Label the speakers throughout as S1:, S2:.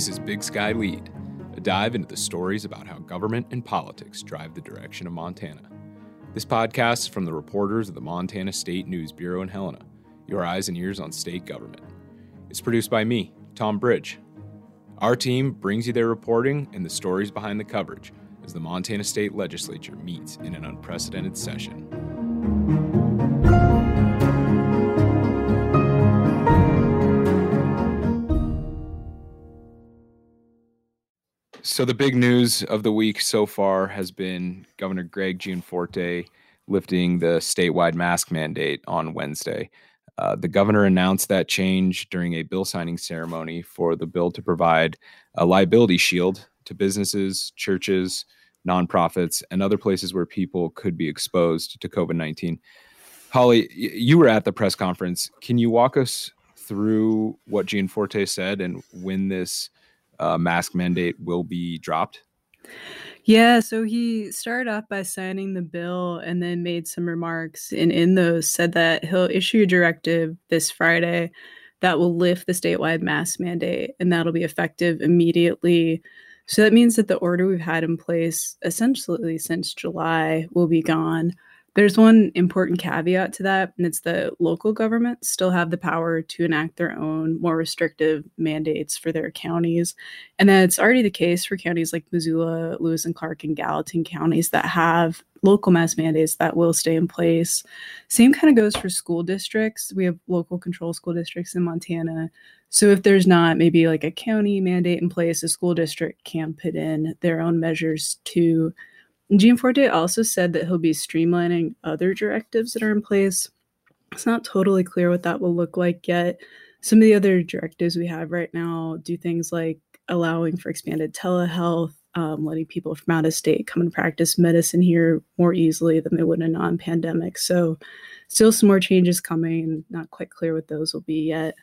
S1: This is Big Sky Lede, a dive into the stories about how government and politics drive the direction of Montana. This podcast is from the reporters of the Montana State News Bureau in Helena, your eyes and ears on state government. It's produced by me, Tom Bridge. Our team brings you their reporting and the stories behind the coverage as the Montana State Legislature meets in an unprecedented session. So the big news of the week so far has been Governor Greg Gianforte lifting the statewide mask mandate on Wednesday. Uh, the governor announced that change during a bill signing ceremony for the bill to provide a liability shield to businesses, churches, nonprofits, and other places where people could be exposed to COVID 19. Holly, you were at the press conference. Can you walk us through what Gianforte said and when this uh, mask mandate will be dropped?
S2: Yeah, so he started off by signing the bill and then made some remarks, and in those said that he'll issue a directive this Friday that will lift the statewide mask mandate, and that'll be effective immediately. So that means that the order we've had in place essentially since July will be gone. There's one important caveat to that, and it's that local governments still have the power to enact their own more restrictive mandates for their counties. And that's already the case for counties like Missoula, Lewis and Clark, and Gallatin counties that have local mask mandates that will stay in place. Same kind of goes for school districts. We have local control school districts in Montana. So if there's not maybe like a county mandate in place, a school district can put in their own measures to Gianforte also said that he'll be streamlining other directives that are in place. It's not totally clear what that will look like yet. Some of the other directives we have right now do things like allowing for expanded telehealth, um, letting people from out of state come and practice medicine here more easily than they would in a non pandemic. So, still some more changes coming, not quite clear what those will be yet.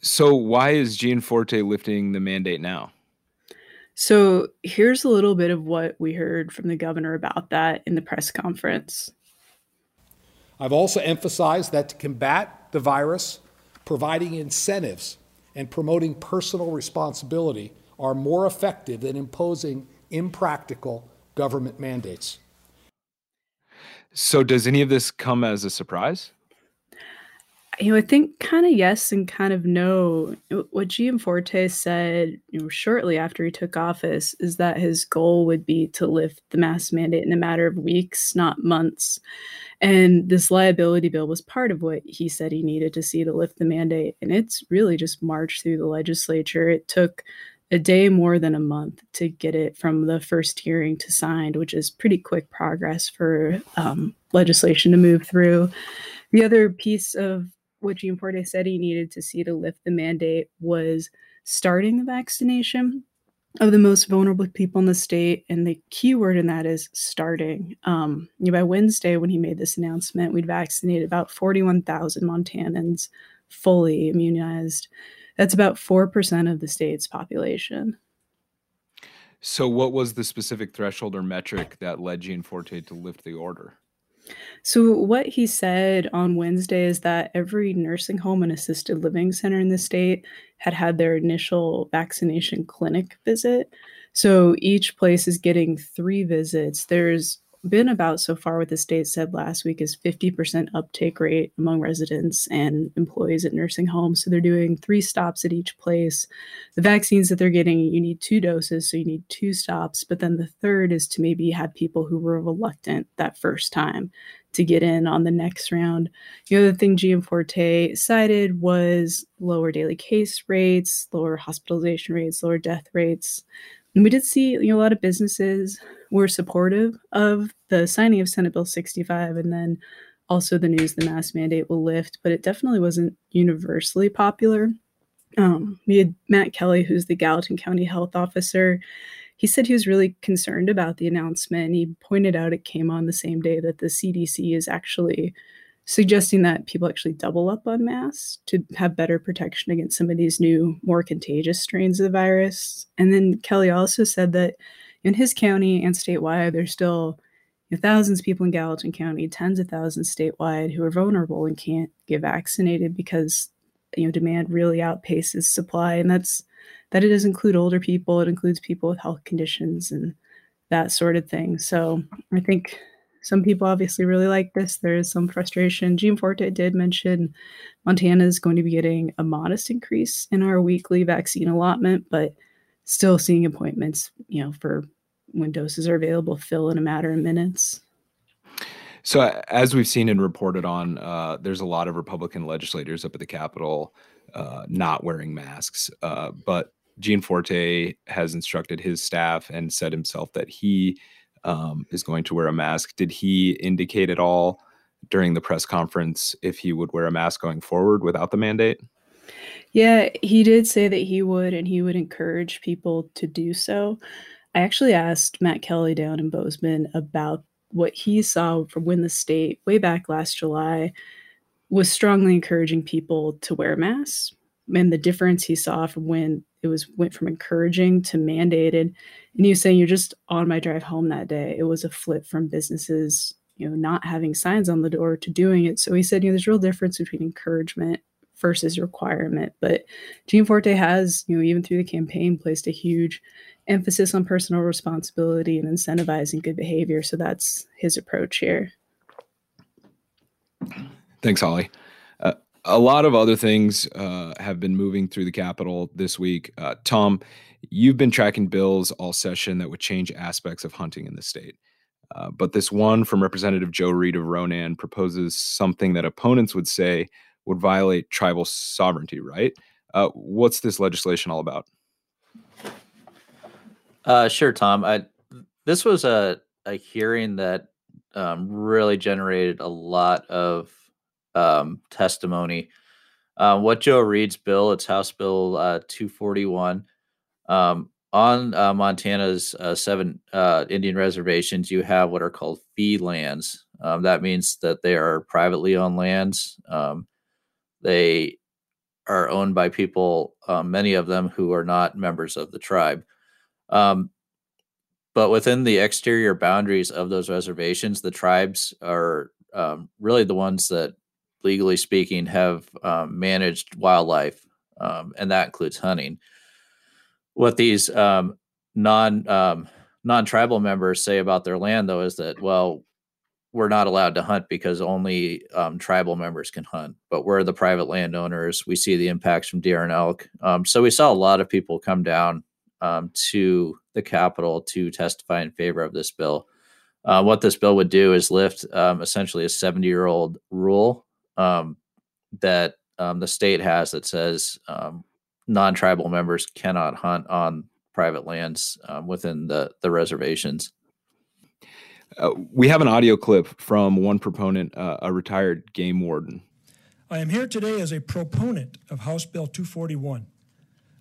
S1: So, why is Gianforte lifting the mandate now?
S2: So here's a little bit of what we heard from the governor about that in the press conference.
S3: I've also emphasized that to combat the virus, providing incentives and promoting personal responsibility are more effective than imposing impractical government mandates.
S1: So, does any of this come as a surprise?
S2: You know, I think kind of yes and kind of no. What Gianforte said you know, shortly after he took office is that his goal would be to lift the mask mandate in a matter of weeks, not months. And this liability bill was part of what he said he needed to see to lift the mandate. And it's really just marched through the legislature. It took a day more than a month to get it from the first hearing to signed, which is pretty quick progress for um, legislation to move through. The other piece of what Gianforte said he needed to see to lift the mandate was starting the vaccination of the most vulnerable people in the state. And the key word in that is starting. Um, by Wednesday, when he made this announcement, we'd vaccinated about 41,000 Montanans fully immunized. That's about 4% of the state's population.
S1: So, what was the specific threshold or metric that led Jean Gianforte to lift the order?
S2: So, what he said on Wednesday is that every nursing home and assisted living center in the state had had their initial vaccination clinic visit. So, each place is getting three visits. There's been about so far what the state said last week is 50% uptake rate among residents and employees at nursing homes. So they're doing three stops at each place. The vaccines that they're getting, you need two doses, so you need two stops. But then the third is to maybe have people who were reluctant that first time to get in on the next round. The other thing Gianforte cited was lower daily case rates, lower hospitalization rates, lower death rates. And we did see you know, a lot of businesses were supportive of the signing of Senate Bill 65 and then also the news the mask mandate will lift, but it definitely wasn't universally popular. Um, we had Matt Kelly, who's the Gallatin County Health Officer. He said he was really concerned about the announcement. He pointed out it came on the same day that the CDC is actually suggesting that people actually double up on masks to have better protection against some of these new, more contagious strains of the virus. And then Kelly also said that in his county and statewide, there's still you know, thousands of people in Gallatin County, tens of thousands statewide who are vulnerable and can't get vaccinated because you know demand really outpaces supply, and that's that it does include older people. It includes people with health conditions and that sort of thing. So I think some people obviously really like this. There is some frustration. Gianforte did mention Montana is going to be getting a modest increase in our weekly vaccine allotment, but still seeing appointments, you know, for when doses are available fill in a matter of minutes.
S1: So, as we've seen and reported on, uh, there's a lot of Republican legislators up at the Capitol uh, not wearing masks. Uh, but Gianforte has instructed his staff and said himself that he um, is going to wear a mask. Did he indicate at all during the press conference if he would wear a mask going forward without the mandate?
S2: Yeah, he did say that he would, and he would encourage people to do so. I actually asked Matt Kelly down in Bozeman about what he saw from when the state, way back last July, was strongly encouraging people to wear masks and the difference he saw from when it was went from encouraging to mandated and he was saying you're just on my drive home that day. It was a flip from businesses you know not having signs on the door to doing it. So he said you know there's real difference between encouragement versus requirement. But Gianforte has you know even through the campaign placed a huge emphasis on personal responsibility and incentivizing good behavior. So that's his approach here.
S1: Thanks holly. Uh, a lot of other things uh, have been moving through the Capitol this week. Uh, Tom, you've been tracking bills all session that would change aspects of hunting in the state. Uh, but this one from Representative Joe Read of Ronan proposes something that opponents would say would violate tribal sovereignty, right? Uh, what's this legislation all about?
S4: Uh, sure, Tom. I, this was a, a hearing that um, really generated a lot of um, testimony. Uh, what Joe Read's bill, it's House Bill uh, 241. Um, on uh, Montana's uh, seven uh, Indian reservations, you have what are called fee lands. Um, that means that they are privately owned lands. Um, they are owned by people, uh, many of them who are not members of the tribe. Um, but within the exterior boundaries of those reservations, the tribes are um, really the ones that legally speaking, have um, managed wildlife, um, and that includes hunting. What these um, non um, non tribal members say about their land, though, is that well, we're not allowed to hunt because only um, tribal members can hunt. But we're the private landowners. We see the impacts from deer and elk. Um, so we saw a lot of people come down to the Capitol to testify in favor of this bill. Uh, what this bill would do is lift um, essentially a 70 year old rule um, that um, the state has that says um, non-tribal members cannot hunt on private lands um, within the the reservations.
S1: Uh, we have an audio clip from one proponent, uh, a retired game warden.
S5: I am here today as a proponent of House Bill 241.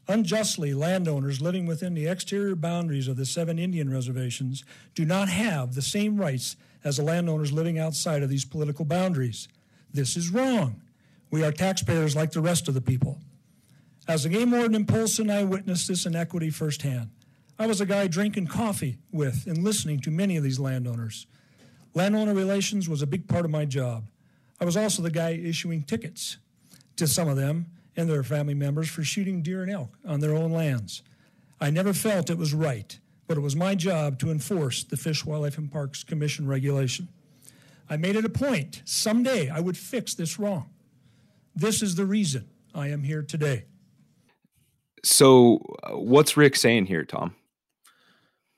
S5: Unjustly, landowners living within the exterior boundaries of the seven Indian reservations do not have the same rights as the landowners living outside of these political boundaries. This is wrong. We are taxpayers like the rest of the people. As a game warden in Polson, I witnessed this inequity firsthand. I was a guy drinking coffee with and listening to many of these landowners. Landowner relations was a big part of my job. I was also the guy issuing tickets to some of them and their family members for shooting deer and elk on their own lands. I never felt it was right, but it was my job to enforce the Fish, Wildlife, and Parks Commission regulation. I made it a point someday I would fix this wrong. This is the reason I am here today.
S1: So, uh, what's Rick saying here, Tom?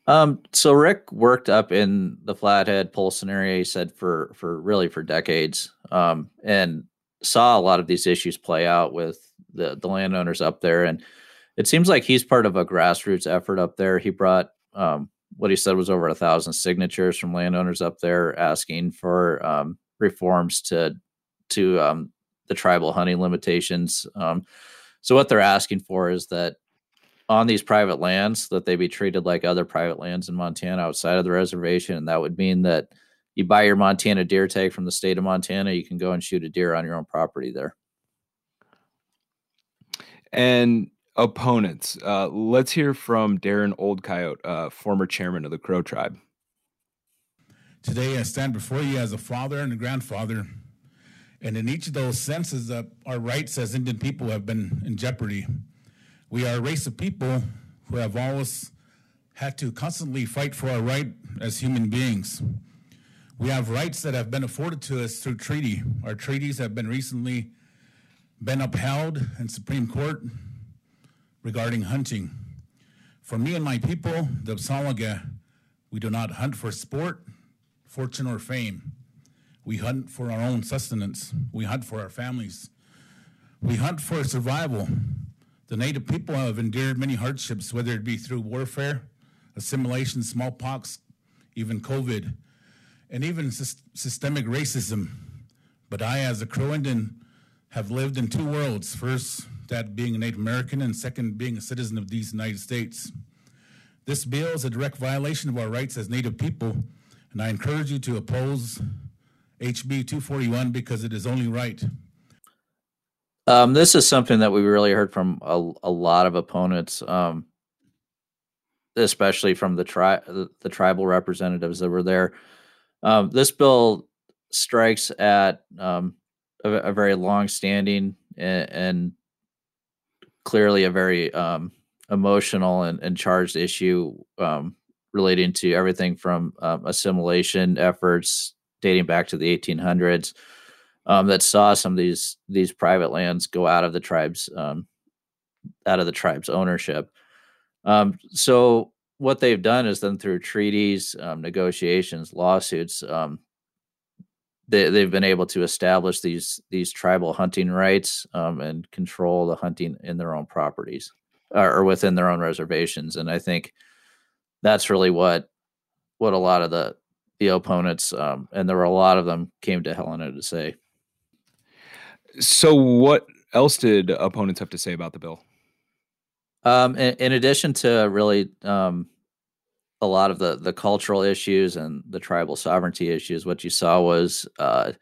S4: Um, so Rick worked up in the Flathead Polson area. He said for for really for decades, um, and saw a lot of these issues play out with the the landowners up there. And it seems like he's part of a grassroots effort up there. He brought um, what he said was over a thousand signatures from landowners up there asking for um, reforms to to um, the tribal hunting limitations. Um, so what they're asking for is that on these private lands that they be treated like other private lands in Montana outside of the reservation, and that would mean that you buy your Montana deer tag from the state of Montana, you can go and shoot a deer on your own property there.
S1: And opponents. Uh, let's hear from Darren Old Coyote, uh, former chairman of the Crow Tribe.
S6: Today, I stand before you as a father and a grandfather And in each of those senses, uh, our rights as Indian people have been in jeopardy. We are a race of people who have always had to constantly fight for our right as human beings. We have rights that have been afforded to us through treaty. Our treaties have been recently been upheld in Supreme Court regarding hunting. For me and my people, the Apsáalooke, we do not hunt for sport, fortune, or fame. We hunt for our own sustenance. We hunt for our families. We hunt for survival. The Native people have endured many hardships, whether it be through warfare, assimilation, smallpox, even COVID, and even systemic racism. But I, as a Crow Indian, have lived in two worlds. First, that being a Native American, and second, being a citizen of these United States. This bill is a direct violation of our rights as Native people, and I encourage you to oppose HB 241 because it is only right.
S4: Um, this is something that we really heard from a, a lot of opponents, um, especially from the, tri- the, tribal representatives that were there. Um, this bill strikes at um, a, a, very long-standing and, and clearly a very um, emotional and, and, charged issue um, relating to everything from assimilation efforts dating back to the 1800s um, that saw some of these these private lands go out of the tribes um, out of the tribe's ownership. Um, so what they've done is then through treaties, um, negotiations, lawsuits, um, they, they've been able to establish these these tribal hunting rights um, and control the hunting in their own properties or within their own reservations. And I think that's really what what a lot of the the opponents um, and there were a lot of them came to Helena to say.
S1: So, what else did opponents have to say about the bill?
S4: Um, in, in, addition to really um, a lot of the the cultural issues and the tribal sovereignty issues, what you saw was uh,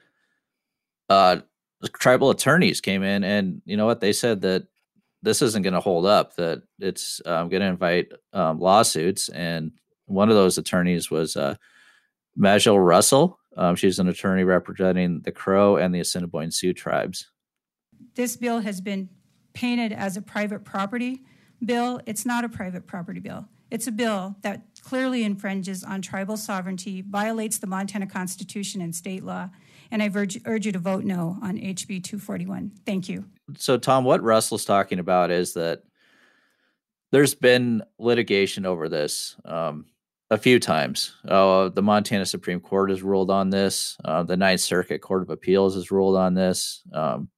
S4: uh, tribal attorneys came in, and you know what they said that this isn't going to hold up. That it's um, going to invite um, lawsuits, and one of those attorneys was uh, Majel Russell, um, she's an attorney representing the Crow and the Assiniboine Sioux tribes.
S7: This bill has been painted as a private property bill. It's not a private property bill. It's a bill that clearly infringes on tribal sovereignty, violates the Montana Constitution and state law, and I urge, urge you to vote no on HB 241. Thank you.
S4: So, Tom, what Russell's talking about is that there's been litigation over this. Um, a few times. Uh, the Montana Supreme Court has ruled on this. Uh, the Ninth Circuit Court of Appeals has ruled on this. Um,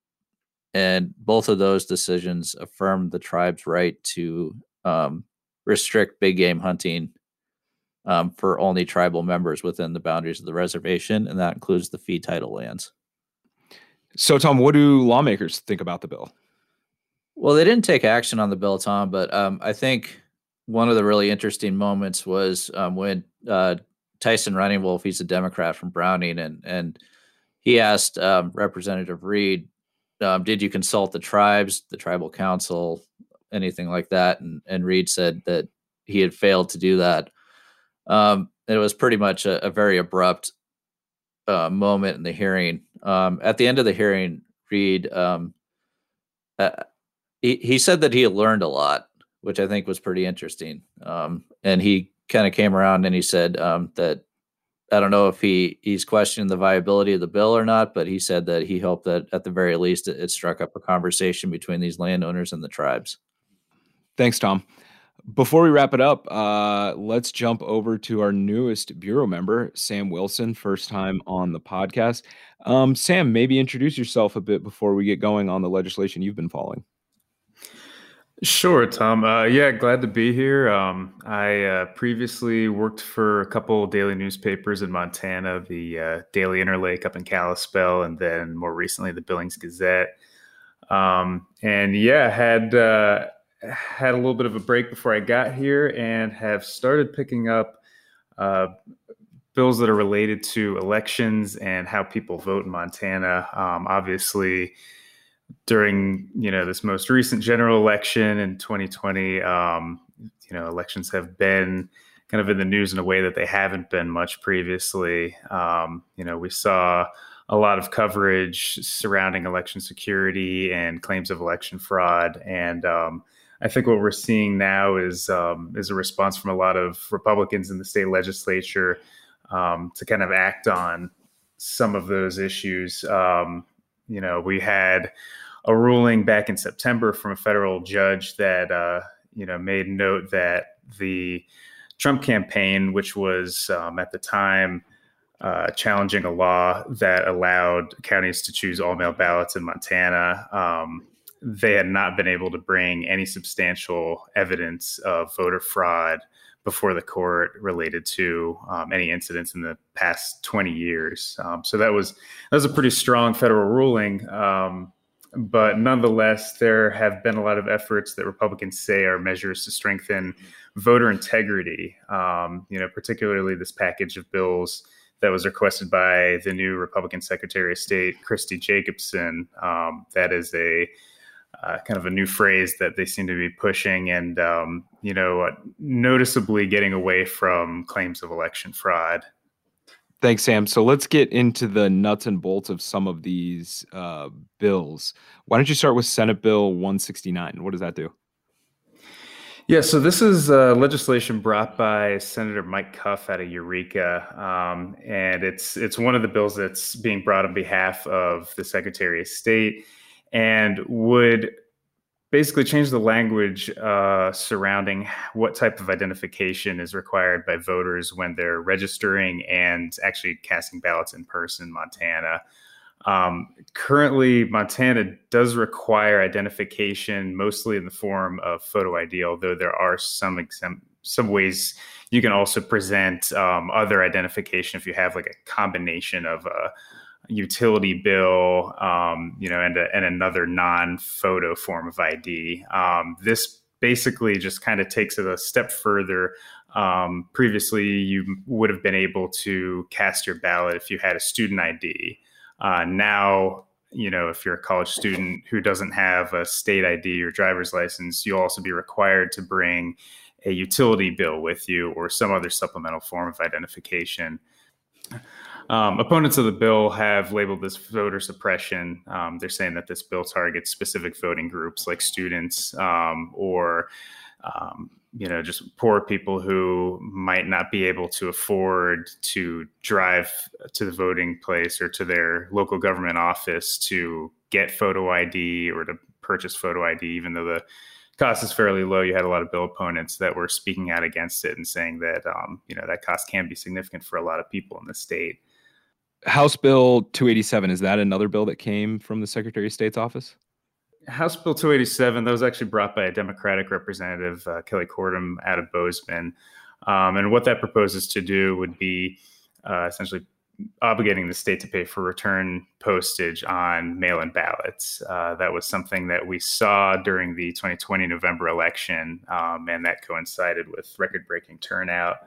S4: and both of those decisions affirmed the tribe's right to um, restrict big game hunting um, for only tribal members within the boundaries of the reservation, and that includes the fee title lands.
S1: So, Tom, what do lawmakers think about the bill?
S4: Well, they didn't take action on the bill, Tom, but um, I think one of the really interesting moments was um, when uh, Tyson Running Wolf, he's a Democrat from Browning, and and he asked um, Representative Read, um, "Did you consult the tribes, the tribal council, anything like that?" And and Read said that he had failed to do that. Um, it was pretty much a, a very abrupt uh, moment in the hearing. Um, at the end of the hearing, Read um, uh, he he said that he had learned a lot which I think was pretty interesting. Um, and he kind of came around and he said um, that I don't know if he he's questioning the viability of the bill or not, but he said that he hoped that at the very least it, it struck up a conversation between these landowners and the tribes.
S1: Thanks, Tom. Before we wrap it up, uh, let's jump over to our newest bureau member, Sam Wilson, first time on the podcast. Um, Sam, maybe introduce yourself a bit before we get going on the legislation you've been following.
S8: Sure, Tom. Uh, yeah, glad to be here. Um, I uh, previously worked for a couple daily newspapers in Montana, the uh, Daily Interlake up in Kalispell, and then more recently the Billings Gazette. Um, and yeah, had uh, had a little bit of a break before I got here, and have started picking up uh, bills that are related to elections and how people vote in Montana. Um, obviously during you know this most recent general election in 2020 um, you know elections have been kind of in the news in a way that they haven't been much previously um, you know we saw a lot of coverage surrounding election security and claims of election fraud. And um, I think what we're seeing now is um, is a response from a lot of Republicans in the state legislature um, to kind of act on some of those issues. Um, you know, we had a ruling back in September from a federal judge that uh, you know made note that the Trump campaign, which was um, at the time uh, challenging a law that allowed counties to choose all mail ballots in Montana. Um, they had not been able to bring any substantial evidence of voter fraud before the court related to um, any incidents in the past 20 years. Um, so that was that was a pretty strong federal ruling. But nonetheless, there have been a lot of efforts that Republicans say are measures to strengthen voter integrity. Um, you know, particularly this package of bills that was requested by the new Republican Secretary of State, Christi Jacobsen. Um, that is a uh, kind of a new phrase that they seem to be pushing, and um, you know, noticeably getting away from claims of election fraud.
S1: Thanks, Sam. So let's get into the nuts and bolts of some of these uh, bills. Why don't you start with Senate Bill 169? What does that do?
S8: Yeah, so this is uh, legislation brought by Senator Mike Cuff out of Eureka, um, and it's it's one of the bills that's being brought on behalf of the Secretary of State, and would basically change the language uh, surrounding what type of identification is required by voters when they're registering and actually casting ballots in person in Montana. Um, currently, Montana does require identification, mostly in the form of photo ID, although there are some some ways you can also present um, other identification if you have like a combination of a utility bill, um, you know, and, a, and another non-photo form of ID. Um, this basically just kind of takes it a step further. Um, previously, you would have been able to cast your ballot if you had a student ID. Uh, now, you know, if you're a college student who doesn't have a state ID or driver's license, you'll also be required to bring a utility bill with you or some other supplemental form of identification. Um, opponents of the bill have labeled this voter suppression. Um, they're saying that this bill targets specific voting groups like students um, or um, you know just poor people who might not be able to afford to drive to the voting place or to their local government office to get photo id or to purchase photo id even though the cost is fairly low you had a lot of bill opponents that were speaking out against it and saying that um, you know that cost can be significant for a lot of people in the state
S1: house bill 287 is that another bill that came from the secretary of state's office
S8: House Bill 287, that was actually brought by a Democratic representative, uh, Kelly Kortum, out of Bozeman. Um, and what that proposes to do would be uh, essentially obligating the state to pay for return postage on mail in ballots. Uh, that was something that we saw during the 2020 November election, um, and that coincided with record breaking turnout.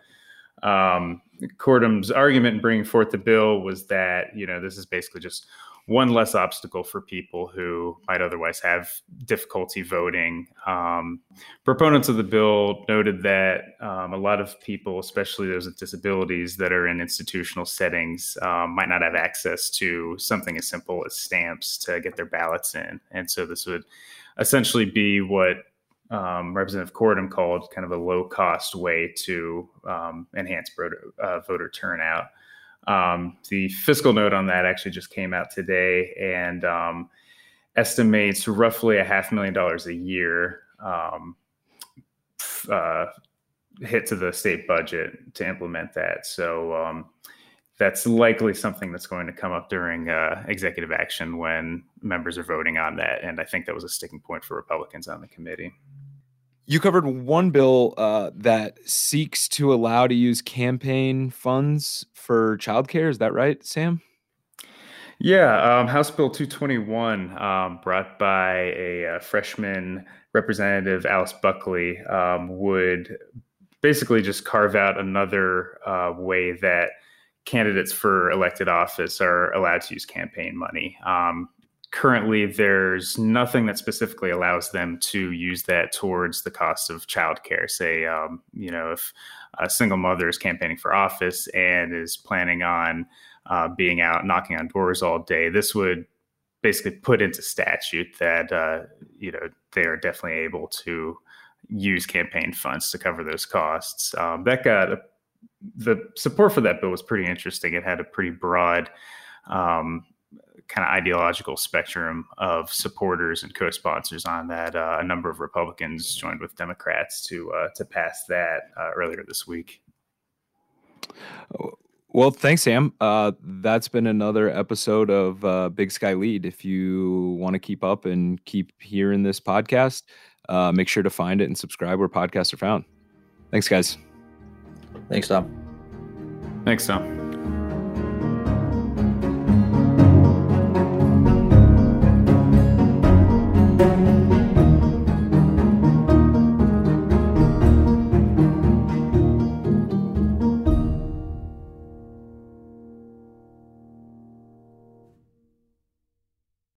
S8: Um, Kortum's argument in bringing forth the bill was that, you know, this is basically just one less obstacle for people who might otherwise have difficulty voting. Um, proponents of the bill noted that um, a lot of people, especially those with disabilities that are in institutional settings, um, might not have access to something as simple as stamps to get their ballots in. And so this would essentially be what um, Representative Kortum called kind of a low cost way to um, enhance voter, uh, voter turnout. Um, the fiscal note on that actually just came out today and um, estimates roughly a half million dollars a year um, uh, hit to the state budget to implement that. So um, that's likely something that's going to come up during uh, executive action when members are voting on that. And I think that was a sticking point for Republicans on the committee.
S1: You covered one bill uh, that seeks to allow to use campaign funds for childcare. Is that right, Sam?
S8: Yeah, um, House Bill 221, um, brought by a, a, uh, freshman representative, Alice Buckley, um, would basically just carve out another uh, way that candidates for elected office are allowed to use campaign money. Um, currently there's nothing that specifically allows them to use that towards the cost of childcare. Say, um, you know, if a single mother is campaigning for office and is planning on uh, being out knocking on doors all day. This would basically put into statute that uh, you know they are definitely able to use campaign funds to cover those costs. Um, that got the support for that bill was pretty interesting. It had a pretty broad um, kind of ideological spectrum of supporters and co-sponsors on that. Uh, a number of Republicans joined with Democrats to uh, to pass that uh, earlier this week.
S1: Well, thanks, Sam. Uh, that's been another episode of uh, Big Sky Lede. If you want to keep up and keep hearing this podcast, uh, make sure to find it and subscribe where podcasts are found. Thanks, guys.
S4: Thanks, Tom.
S8: Thanks, Tom.